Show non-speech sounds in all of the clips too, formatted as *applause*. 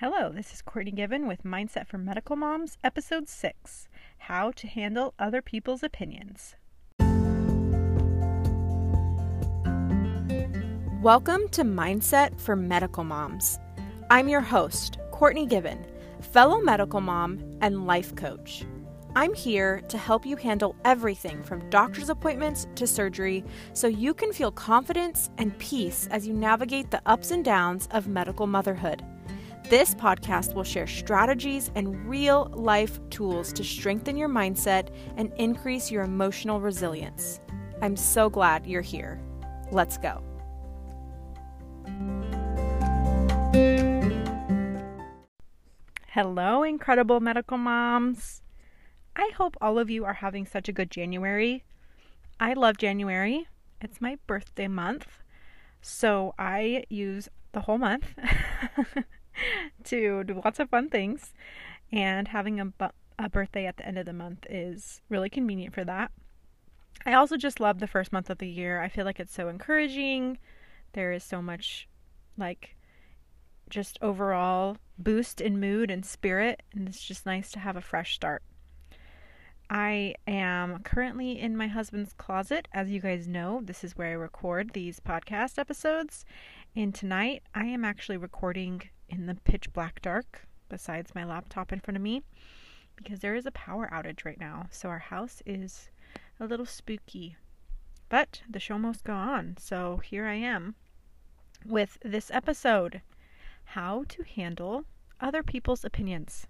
Hello, this is Courtney Given with Mindset for Medical Moms, Episode 6 How to Handle Other People's Opinions. Welcome to Mindset for Medical Moms. I'm your host, Courtney Given, fellow medical mom and life coach. I'm here to help you handle everything from doctor's appointments to surgery so you can feel confidence and peace as you navigate the ups and downs of medical motherhood. This podcast will share strategies and real life tools to strengthen your mindset and increase your emotional resilience. I'm so glad you're here. Let's go. Hello, incredible medical moms. I hope all of you are having such a good January. I love January, it's my birthday month. So I use the whole month *laughs* *laughs* to do lots of fun things. And having a, bu- a birthday at the end of the month is really convenient for that. I also just love the first month of the year. I feel like it's so encouraging. There is so much, like, just overall boost in mood and spirit. And it's just nice to have a fresh start. I am currently in my husband's closet. As you guys know, this is where I record these podcast episodes. And tonight I am actually recording in the pitch black dark besides my laptop in front of me because there is a power outage right now. So our house is a little spooky. But the show must go on. So here I am with this episode How to Handle Other People's Opinions.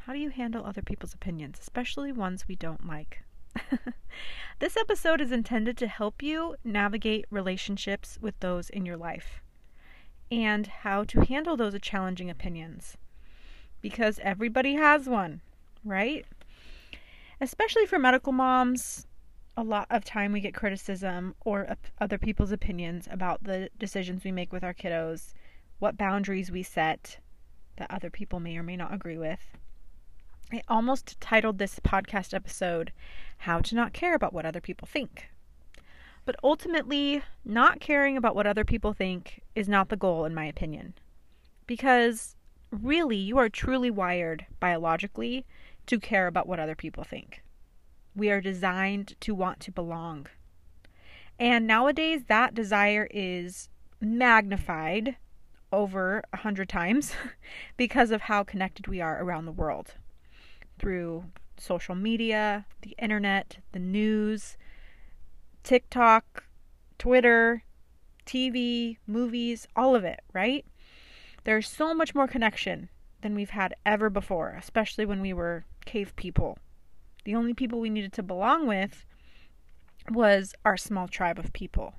How do you handle other people's opinions, especially ones we don't like? *laughs* this episode is intended to help you navigate relationships with those in your life and how to handle those challenging opinions. Because everybody has one, right? Especially for medical moms, a lot of time we get criticism or other people's opinions about the decisions we make with our kiddos, what boundaries we set that other people may or may not agree with. I almost titled this podcast episode, How to Not Care About What Other People Think. But ultimately, not caring about what other people think is not the goal, in my opinion. Because really, you are truly wired biologically to care about what other people think. We are designed to want to belong. And nowadays, that desire is magnified over a hundred times *laughs* because of how connected we are around the world through social media, the internet, the news, TikTok, Twitter, TV, movies, all of it, right? There's so much more connection than we've had ever before, especially when we were cave people. The only people we needed to belong with was our small tribe of people.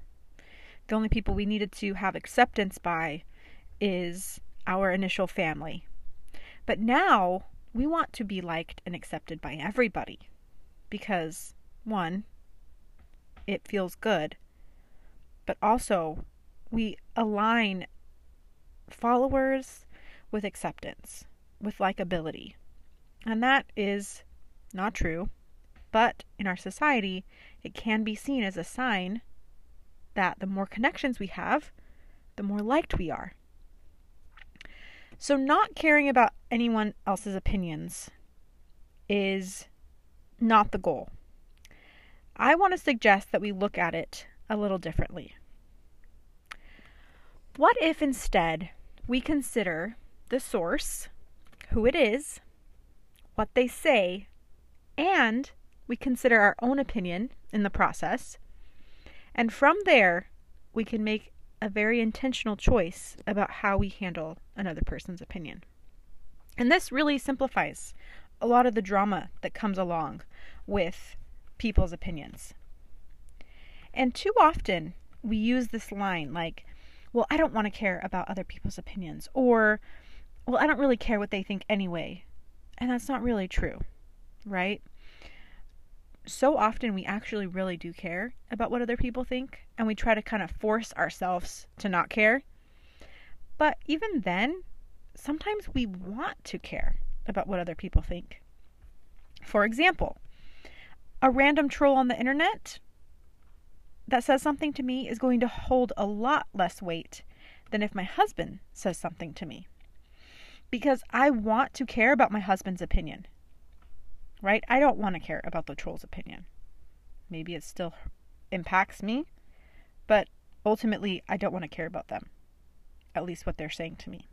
The only people we needed to have acceptance by is our initial family. But now we want to be liked and accepted by everybody because, one, it feels good. But also, we align followers with acceptance, with likability. And that is not true. But in our society, it can be seen as a sign that the more connections we have, the more liked we are. So, not caring about anyone else's opinions is not the goal. I want to suggest that we look at it a little differently. What if instead we consider the source, who it is, what they say, and we consider our own opinion in the process, and from there we can make a very intentional choice about how we handle another person's opinion. And this really simplifies a lot of the drama that comes along with people's opinions. And too often we use this line like, well, I don't want to care about other people's opinions, or, well, I don't really care what they think anyway. And that's not really true, right? So often we actually really do care about what other people think, and we try to kind of force ourselves to not care. But even then, sometimes we want to care about what other people think. For example, a random troll on the internet that says something to me is going to hold a lot less weight than if my husband says something to me. because I want to care about my husband's opinion. Right? I don't want to care about the troll's opinion. Maybe it still impacts me, but ultimately, I don't want to care about them, at least what they're saying to me.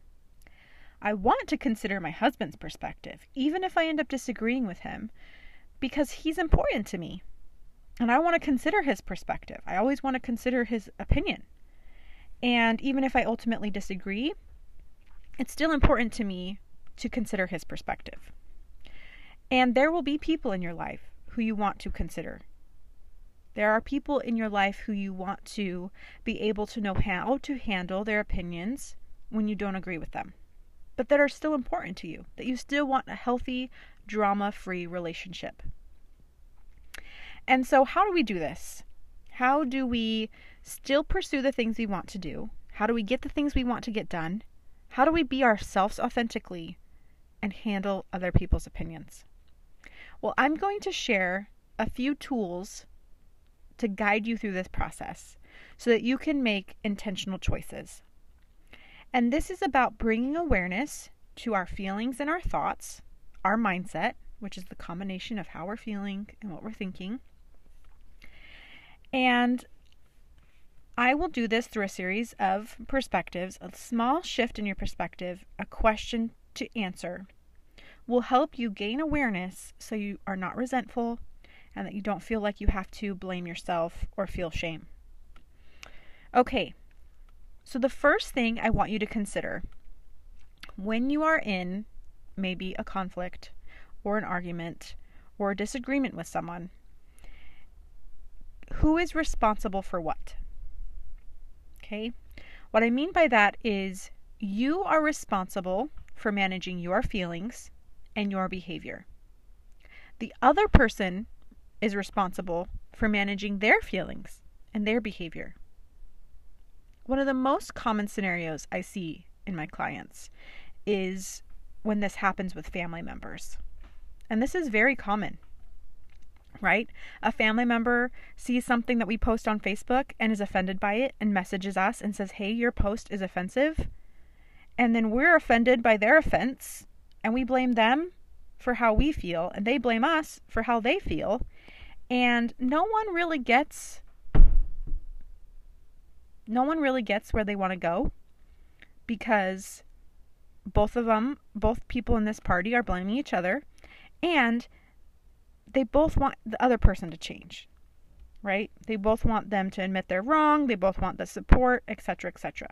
I want to consider my husband's perspective, even if I end up disagreeing with him, because he's important to me. And I want to consider his perspective. I always want to consider his opinion. And even if I ultimately disagree, it's still important to me to consider his perspective. And there will be people in your life who you want to consider. There are people in your life who you want to be able to know how to handle their opinions when you don't agree with them, but that are still important to you, that you still want a healthy, drama free relationship. And so, how do we do this? How do we still pursue the things we want to do? How do we get the things we want to get done? How do we be ourselves authentically and handle other people's opinions? Well, I'm going to share a few tools to guide you through this process so that you can make intentional choices. And this is about bringing awareness to our feelings and our thoughts, our mindset, which is the combination of how we're feeling and what we're thinking. And I will do this through a series of perspectives. A small shift in your perspective, a question to answer, will help you gain awareness so you are not resentful and that you don't feel like you have to blame yourself or feel shame. Okay, so the first thing I want you to consider when you are in maybe a conflict or an argument or a disagreement with someone, who is responsible for what? Okay. What I mean by that is you are responsible for managing your feelings and your behavior. The other person is responsible for managing their feelings and their behavior. One of the most common scenarios I see in my clients is when this happens with family members. And this is very common right? A family member sees something that we post on Facebook and is offended by it and messages us and says, hey, your post is offensive. And then we're offended by their offense and we blame them for how we feel and they blame us for how they feel. And no one really gets no one really gets where they want to go because both of them, both people in this party are blaming each other and they both want the other person to change, right? They both want them to admit they're wrong, they both want the support, etc., etc.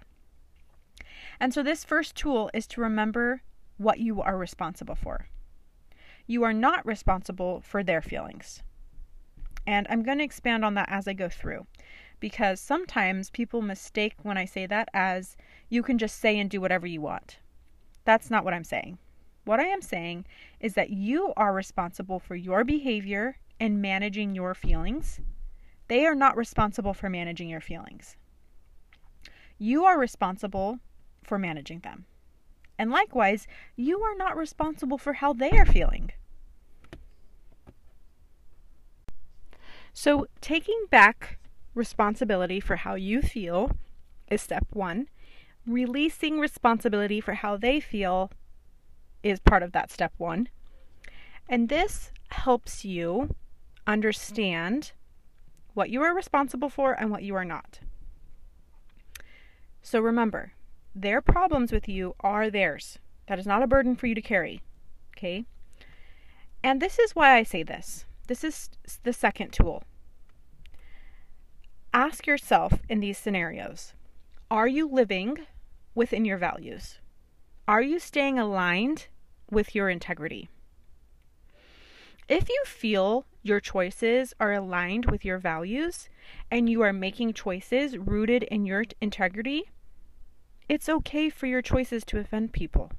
And so this first tool is to remember what you are responsible for. You are not responsible for their feelings. And I'm going to expand on that as I go through because sometimes people mistake when I say that as you can just say and do whatever you want. That's not what I'm saying. What I am saying is that you are responsible for your behavior and managing your feelings. They are not responsible for managing your feelings. You are responsible for managing them. And likewise, you are not responsible for how they are feeling. So, taking back responsibility for how you feel is step one. Releasing responsibility for how they feel is part of that step one. And this helps you understand what you are responsible for and what you are not. So remember, their problems with you are theirs. That is not a burden for you to carry. Okay? And this is why I say this. This is the second tool. Ask yourself in these scenarios are you living within your values? Are you staying aligned with your integrity? If you feel your choices are aligned with your values and you are making choices rooted in your integrity, it's okay for your choices to offend people.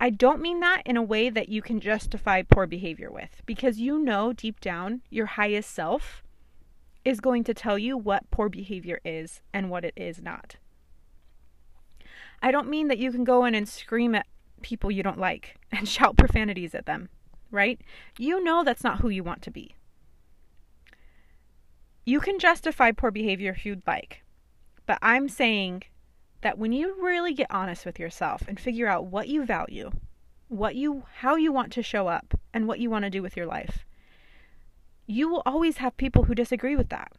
I don't mean that in a way that you can justify poor behavior with, because you know deep down your highest self is going to tell you what poor behavior is and what it is not. I don't mean that you can go in and scream at people you don't like *laughs* and shout profanities at them, right? You know that's not who you want to be. You can justify poor behavior if you'd like, but I'm saying that when you really get honest with yourself and figure out what you value, what you how you want to show up and what you want to do with your life, you will always have people who disagree with that.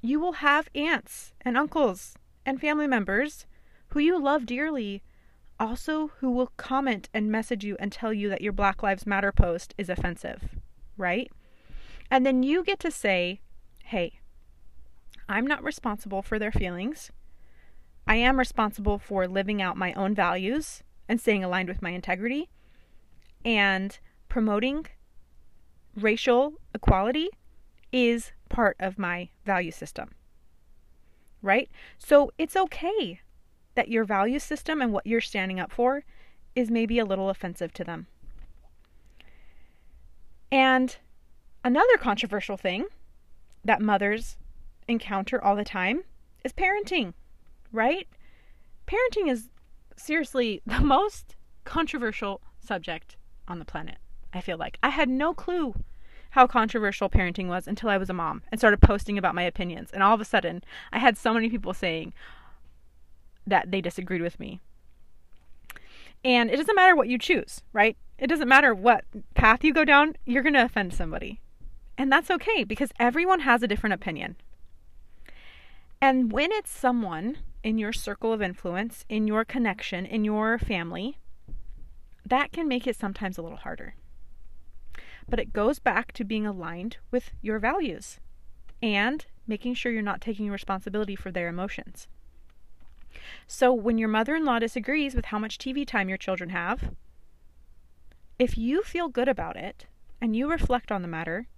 You will have aunts and uncles and family members who you love dearly also who will comment and message you and tell you that your Black Lives Matter post is offensive, right? And then you get to say, "Hey, I'm not responsible for their feelings. I am responsible for living out my own values and staying aligned with my integrity and promoting racial equality is part of my value system. Right? So it's okay that your value system and what you're standing up for is maybe a little offensive to them. And another controversial thing that mothers encounter all the time is parenting right? Parenting is seriously the *laughs* most controversial subject on the planet. I feel like I had no clue how controversial parenting was until I was a mom and started posting about my opinions. And all of a sudden, I had so many people saying that they disagreed with me. And it doesn't matter what you choose, right? It doesn't matter what path you go down, you're going to offend somebody. And that's okay because everyone has a different opinion. And when it's someone in your circle of influence, in your connection, in your family, that can make it sometimes a little harder. But it goes back to being aligned with your values and making sure you're not taking responsibility for their emotions. So, when your mother in law disagrees with how much TV time your children have, if you feel good about it and you reflect on the matter,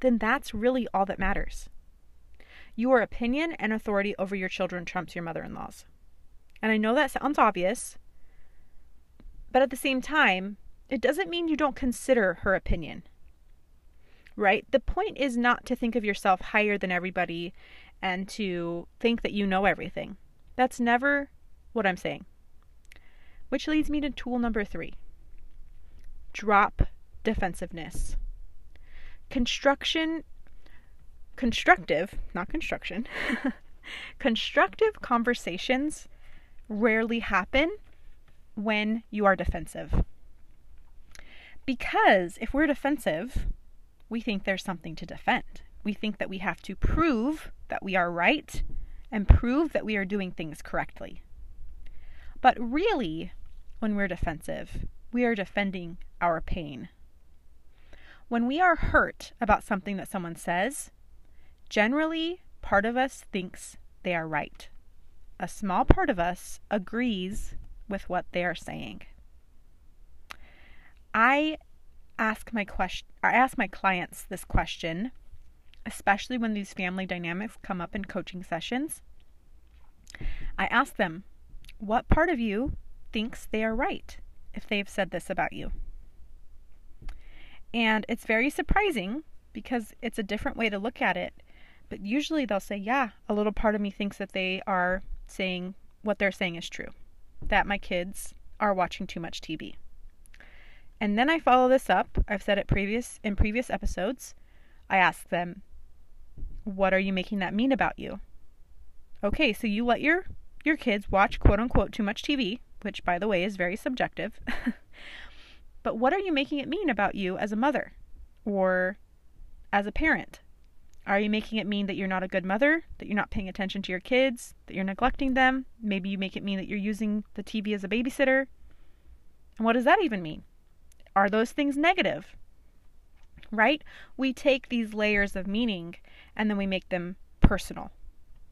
then that's really all that matters. Your opinion and authority over your children trumps your mother in law's. And I know that sounds obvious, but at the same time, it doesn't mean you don't consider her opinion. Right? The point is not to think of yourself higher than everybody and to think that you know everything. That's never what I'm saying. Which leads me to tool number three drop defensiveness. Construction constructive, not construction, *laughs* constructive conversations rarely happen when you are defensive. Because if we're defensive, we think there's something to defend. We think that we have to prove that we are right and prove that we are doing things correctly. But really, when we're defensive, we are defending our pain. When we are hurt about something that someone says, Generally, part of us thinks they are right. A small part of us agrees with what they are saying. I ask my question I ask my clients this question, especially when these family dynamics come up in coaching sessions. I ask them, what part of you thinks they are right if they've said this about you? And it's very surprising because it's a different way to look at it but usually they'll say, yeah, a little part of me thinks that they are saying what they're saying is true, that my kids are watching too much TV. And then I follow this up. I've said it previous in previous episodes. I ask them, what are you making that mean about you? Okay, so you let your your kids watch quote unquote too much TV, which by the way is very subjective. *laughs* but what are you making it mean about you as a mother or as a parent? Are you making it mean that you're not a good mother, that you're not paying attention to your kids, that you're neglecting them? Maybe you make it mean that you're using the TV as a babysitter. And what does that even mean? Are those things negative? Right? We take these layers of meaning and then we make them personal.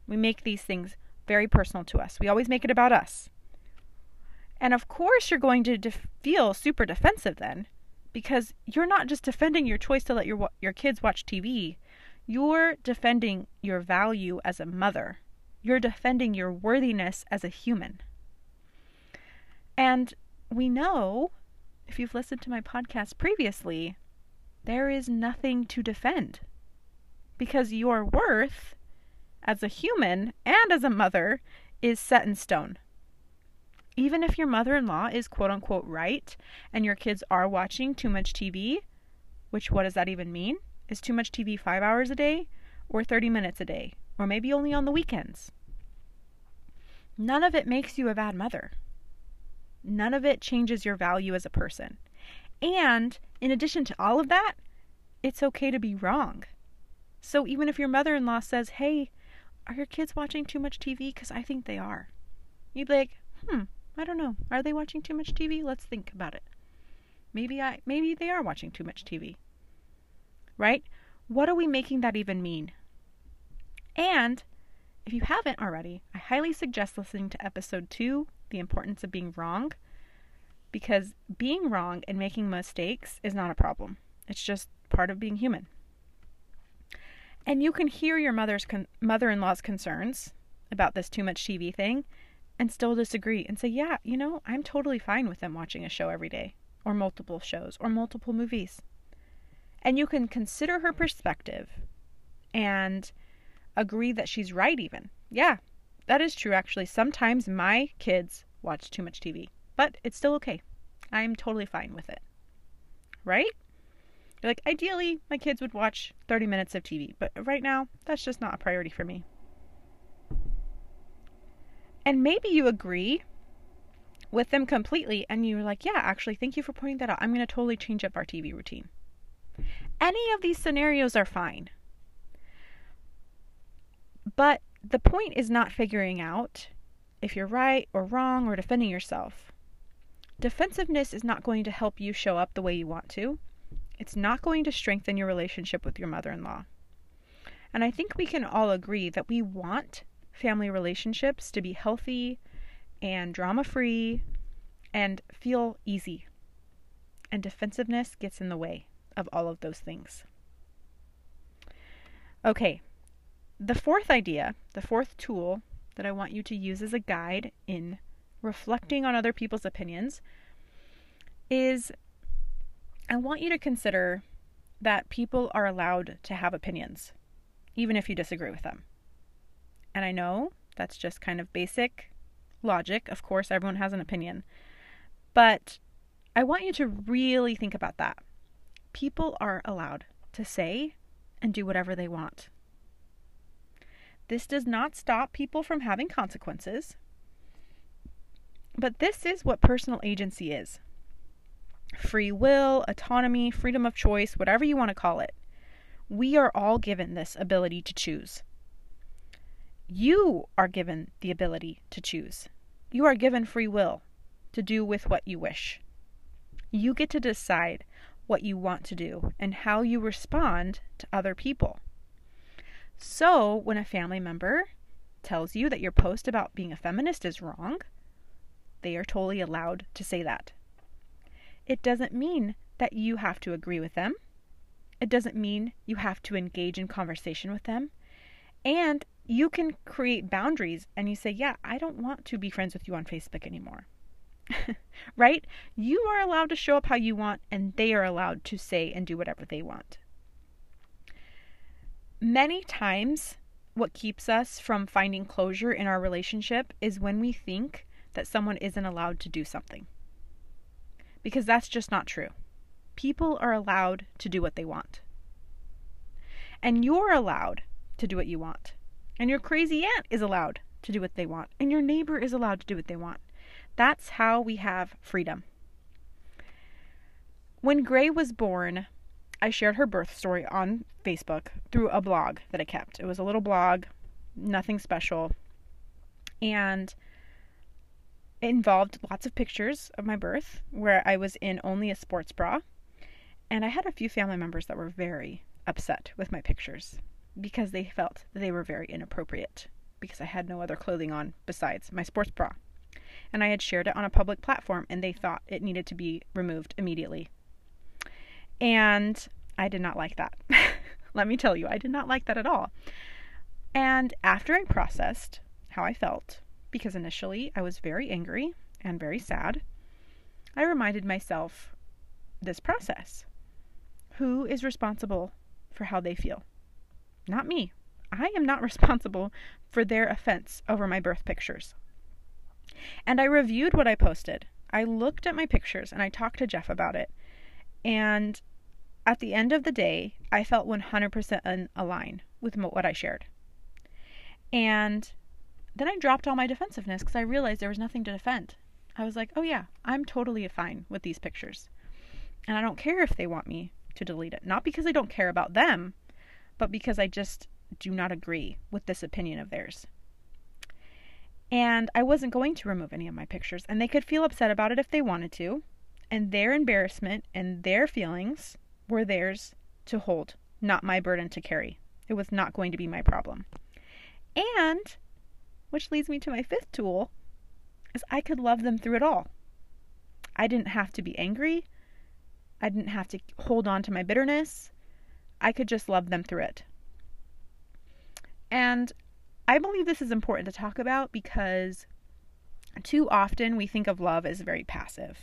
We make these things very personal to us. We always make it about us. And of course, you're going to def- feel super defensive then because you're not just defending your choice to let your, your kids watch TV you're defending your value as a mother. You're defending your worthiness as a human. And we know, if you've listened to my podcast previously, there is nothing to defend. Because your worth as a human and as a mother is set in stone. Even if your mother in law is quote unquote right and your kids are watching too much TV, which what does that even mean? Is too much TV five hours a day or 30 minutes a day? Or maybe only on the weekends? None of it makes you a bad mother. None of it changes your value as a person. And in addition to all of that, it's okay to be wrong. So even if your mother in law says, hey, are your kids watching too much TV? Because I think they are. You'd be like, hmm, I don't know. Are they watching too much TV? Let's think about it. Maybe I maybe they are watching too much TV. Right? What are we making that even mean? And if you haven't already, I highly suggest listening to episode 2, The Importance of Being Wrong, because being wrong and making mistakes is not a problem. It's just part of being human. And you can hear your mother's con- mother-in-law's concerns about this too much TV thing and still disagree and say, "Yeah, you know, I'm totally fine with them watching a show every day or multiple shows or multiple movies." And you can consider her perspective and agree that she's right even. Yeah, that is true actually. Sometimes my kids watch too much TV, but it's still okay. I'm totally fine with it. Right? You're like, ideally, my kids would watch 30 minutes of TV, but right now, that's just not a priority for me. And maybe you agree with them completely, and you're like, yeah, actually, thank you for pointing that out. I'm going to totally change up our TV routine. Any of these scenarios are fine. But the point is not figuring out if you're right or wrong or defending yourself. Defensiveness is not going to help you show up the way you want to. It's not going to strengthen your relationship with your mother in law. And I think we can all agree that we want family relationships to be healthy and drama free and feel easy. And defensiveness gets in the way of all of those things. Okay, the fourth idea, the fourth tool that I want you to use as a guide in reflecting on other people's opinions is I want you to consider that people are allowed to have opinions, even if you disagree with them. And I know that's just kind of basic logic. Of course, everyone has an opinion. But I want you to really think about that. People are allowed to say and do whatever they want. This does not stop people from having consequences. But this is what personal agency is free will, autonomy, freedom of choice, whatever you want to call it. We are all given this ability to choose. You are given the ability to choose. You are given free will to do with what you wish. You get to decide what you want to do and how you respond to other people. So, when a family member tells you that your post about being a feminist is wrong, they are totally allowed to say that. It doesn't mean that you have to agree with them. It doesn't mean you have to engage in conversation with them. And you can create boundaries and you say, Yeah, I don't want to be friends with you on Facebook anymore. *laughs* right? You are allowed to show up how you want, and they are allowed to say and do whatever they want. Many times, what keeps us from finding closure in our relationship is when we think that someone isn't allowed to do something because that's just not true. People are allowed to do what they want. And you're allowed to do what you want. And your crazy aunt is allowed to do what they want. And your neighbor is allowed to do what they want. That's how we have freedom. When Gray was born, I shared her birth story on Facebook through a blog that I kept. It was a little blog, nothing special. And it involved lots of pictures of my birth where I was in only a sports bra. And I had a few family members that were very upset with my pictures because they felt they were very inappropriate because I had no other clothing on besides my sports bra. And I had shared it on a public platform and they thought it needed to be removed immediately. And I did not like that. *laughs* Let me tell you, I did not like that at all. And after I processed how I felt, because initially I was very angry and very sad, I reminded myself this process. Who is responsible for how they feel? Not me. I am not *laughs* responsible for their offense over my birth pictures. And I reviewed what I posted. I looked at my pictures and I talked to Jeff about it. And at the end of the day, I felt 100% in line with what I shared. And then I dropped all my defensiveness because I realized there was nothing to defend. I was like, oh yeah, I'm totally fine with these pictures. And I don't care if they want me to delete it. Not because I don't care about them, but because I just do not agree with this opinion of theirs. And I wasn't going to remove any of my pictures, and they could feel upset about it if they wanted to. And their embarrassment and their feelings were theirs to hold, not my burden to carry. It was not going to be my problem. And, which leads me to my fifth tool, is I could love them through it all. I didn't have to be angry. I didn't have to hold on to my bitterness. I could just love them through it. And I believe this is important to talk about because too often we think of love as very passive.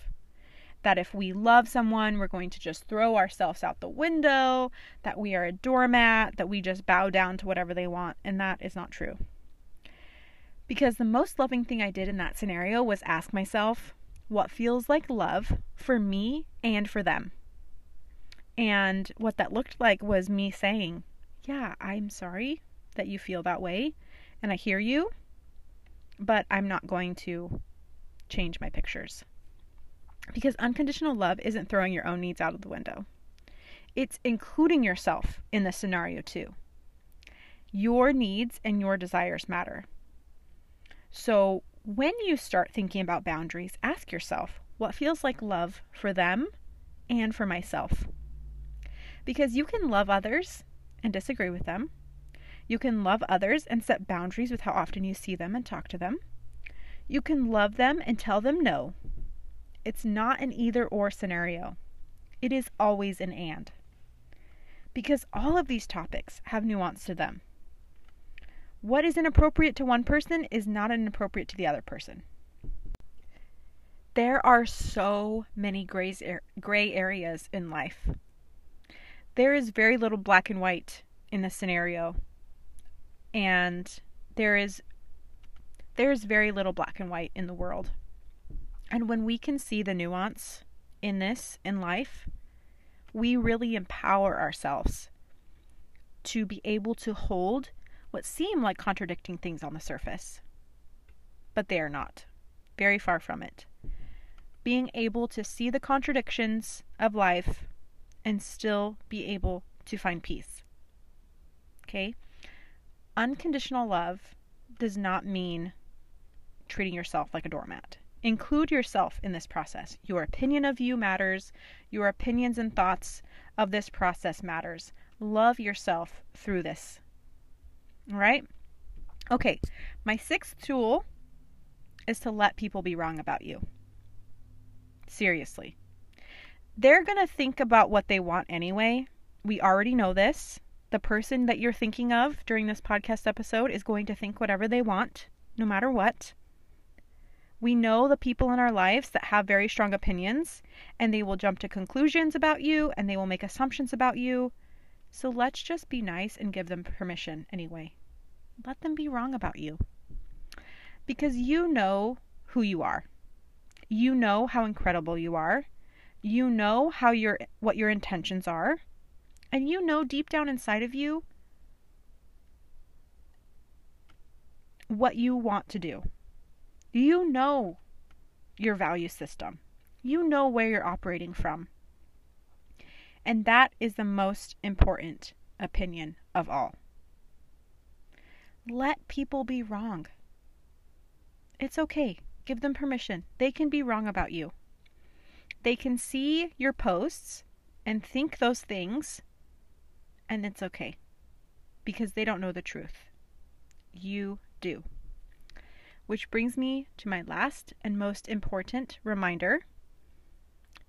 That if we love someone, we're going to just throw ourselves out the window, that we are a doormat, that we just bow down to whatever they want, and that is not true. Because the most loving thing I did in that scenario was ask myself what feels like love for me and for them. And what that looked like was me saying, Yeah, I'm sorry that you feel that way, and I hear you, but I'm not going to change my pictures. Because unconditional love isn't throwing your own needs out of the window, it's including yourself in the scenario too. Your needs and your desires matter. So, when you start thinking about boundaries, ask yourself what feels like love for them and for myself. Because you can love others and disagree with them. You can love others and set boundaries with how often you see them and talk to them. You can love them and tell them no. It's not an either or scenario, it is always an and. Because all of these topics have nuance to them. What is inappropriate to one person is not inappropriate to the other person. There are so many gray areas in life. There is very little black and white in the scenario. And there is there is very little black and white in the world. And when we can see the nuance in this in life, we really empower ourselves to be able to hold what seem like contradicting things on the surface. But they are not. Very far from it. Being able to see the contradictions of life and still be able to find peace. Okay? Unconditional love does not mean treating yourself like a doormat. Include yourself in this process. Your opinion of you matters. Your opinions and thoughts of this process matters. Love yourself through this right? Okay, my sixth tool is to let people be wrong about you. Seriously. They're going to think about what they want anyway. We already know this. The person that you're thinking of during this podcast episode is going to think whatever they want, no matter what. We know the people in our lives that have very strong opinions and they will jump to conclusions about you and they will make assumptions about you so let's just be nice and give them permission anyway. Let them be wrong about you. Because you know who you are. You know how incredible you are. You know how your what your intentions are. And you know deep down inside of you what you want to do. You know your value system. You know where you're operating from. And that is the most important opinion of all. Let people be wrong. It's okay. Give them permission. They can be wrong about you. They can see your posts and think those things, and it's okay because they don't know the truth. You do. Which brings me to my last and most important reminder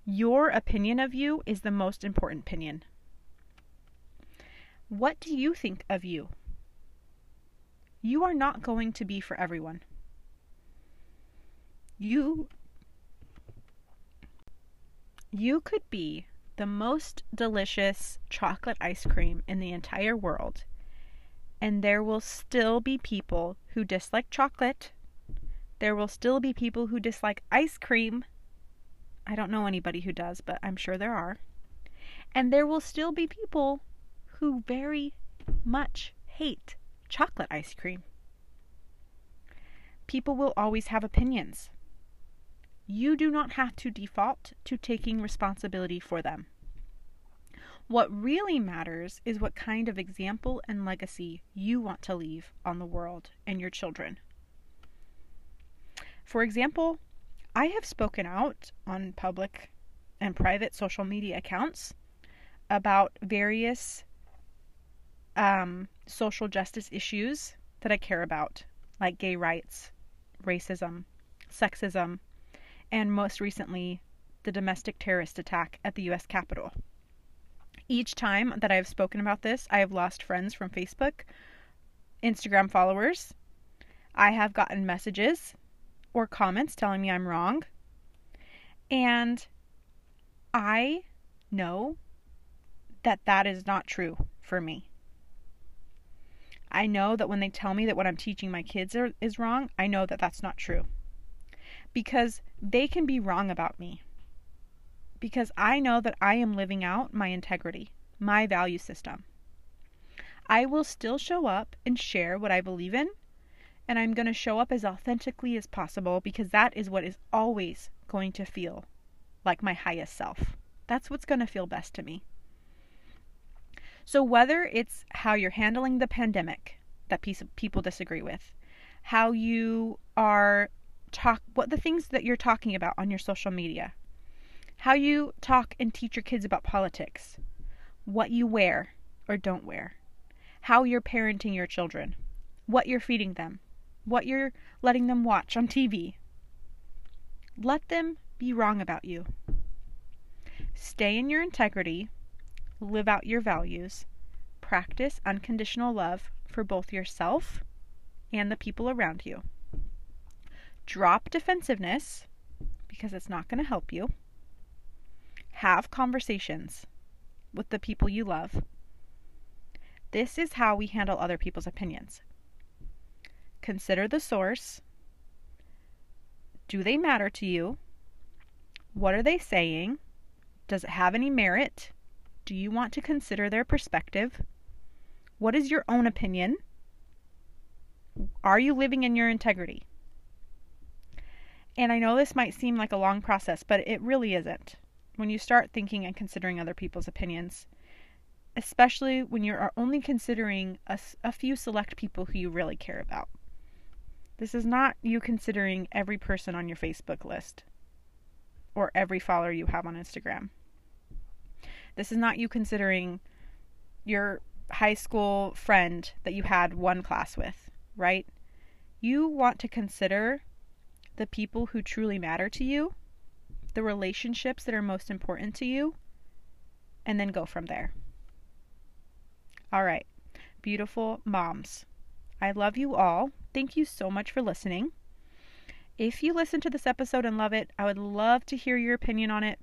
your opinion of you is the most important opinion. What do you think of you? You are not going to be for everyone. You you could be the most delicious chocolate ice cream in the entire world, and there will still be people who dislike chocolate. There will still be people who dislike ice cream I don't know anybody who does, but I'm sure there are. And there will still be people who very much hate chocolate ice cream. People will always have opinions. You do not have to default to taking responsibility for them. What really matters is what kind of example and legacy you want to leave on the world and your children. For example, I have spoken out on public and private social media accounts about various um, social justice issues that I care about, like gay rights, racism, sexism, and most recently, the domestic terrorist attack at the US Capitol. Each time that I have spoken about this, I have lost friends from Facebook, Instagram followers. I have gotten messages or comments telling me I'm wrong. And I know that that is not true for me. I know that when they tell me that what I'm teaching my kids are, is wrong, I know that that's not true. Because they can be wrong about me. Because I know that I am living out my integrity, my value system. I will still show up and share what I believe in, and I'm going to show up as authentically as possible because that is what is always going to feel like my highest self. That's what's going to feel best to me. So, whether it's how you're handling the pandemic that people disagree with, how you are talk, what the things that you're talking about on your social media, how you talk and teach your kids about politics, what you wear or don't wear, how you're parenting your children, what you're feeding them, what you're letting them watch on TV. Let them be wrong about you. Stay in your integrity live out your values, practice unconditional love for both yourself and the people around you. Drop defensiveness because it's not going to help you. Have conversations with the people you love. This is how we handle other people's opinions. Consider the source. Do they matter to you? What are they saying? Does it have any merit? Do you want to consider their perspective? What is your own opinion? Are you living in your integrity? And I know this might seem like a long process, but it really isn't. When you start thinking and considering other people's opinions, especially when you're only considering a, a few select people who you really care about. This is not you considering every person on your Facebook list or every follower you have on Instagram. This is not you considering your high school friend that you had one class with, right? You want to consider the people who truly matter to you, the relationships that are most important to you, and then go from there. All right, beautiful moms. I love you all. Thank you so much for listening. If you listen to this episode and love it, I would love to hear your opinion on it.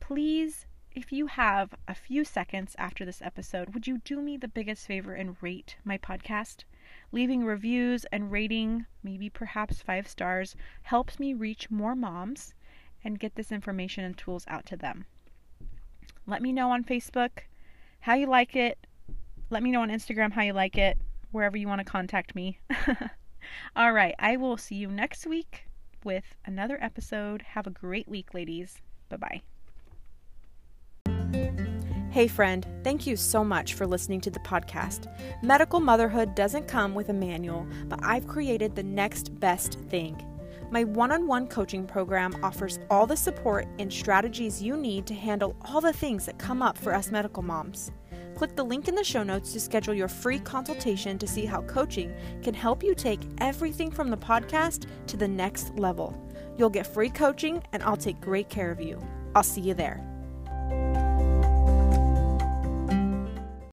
Please if you have a few seconds after this episode, would you do me the biggest favor and rate my podcast? Leaving reviews and rating, maybe perhaps five stars, helps me reach more moms and get this information and tools out to them. Let me know on Facebook how you like it. Let me know on Instagram how you like it, wherever you want to contact me. *laughs* All right, I will see you next week with another episode. Have a great week, ladies. Bye bye. Hey, friend, thank you so much for listening to the podcast. Medical motherhood doesn't come with a manual, but I've created the next best thing. My one on one coaching program offers all the support and strategies you need to handle all the things that come up for us medical moms. Click the link in the show notes to schedule your free consultation to see how coaching can help you take everything from the podcast to the next level. You'll get free coaching, and I'll take great care of you. I'll see you there.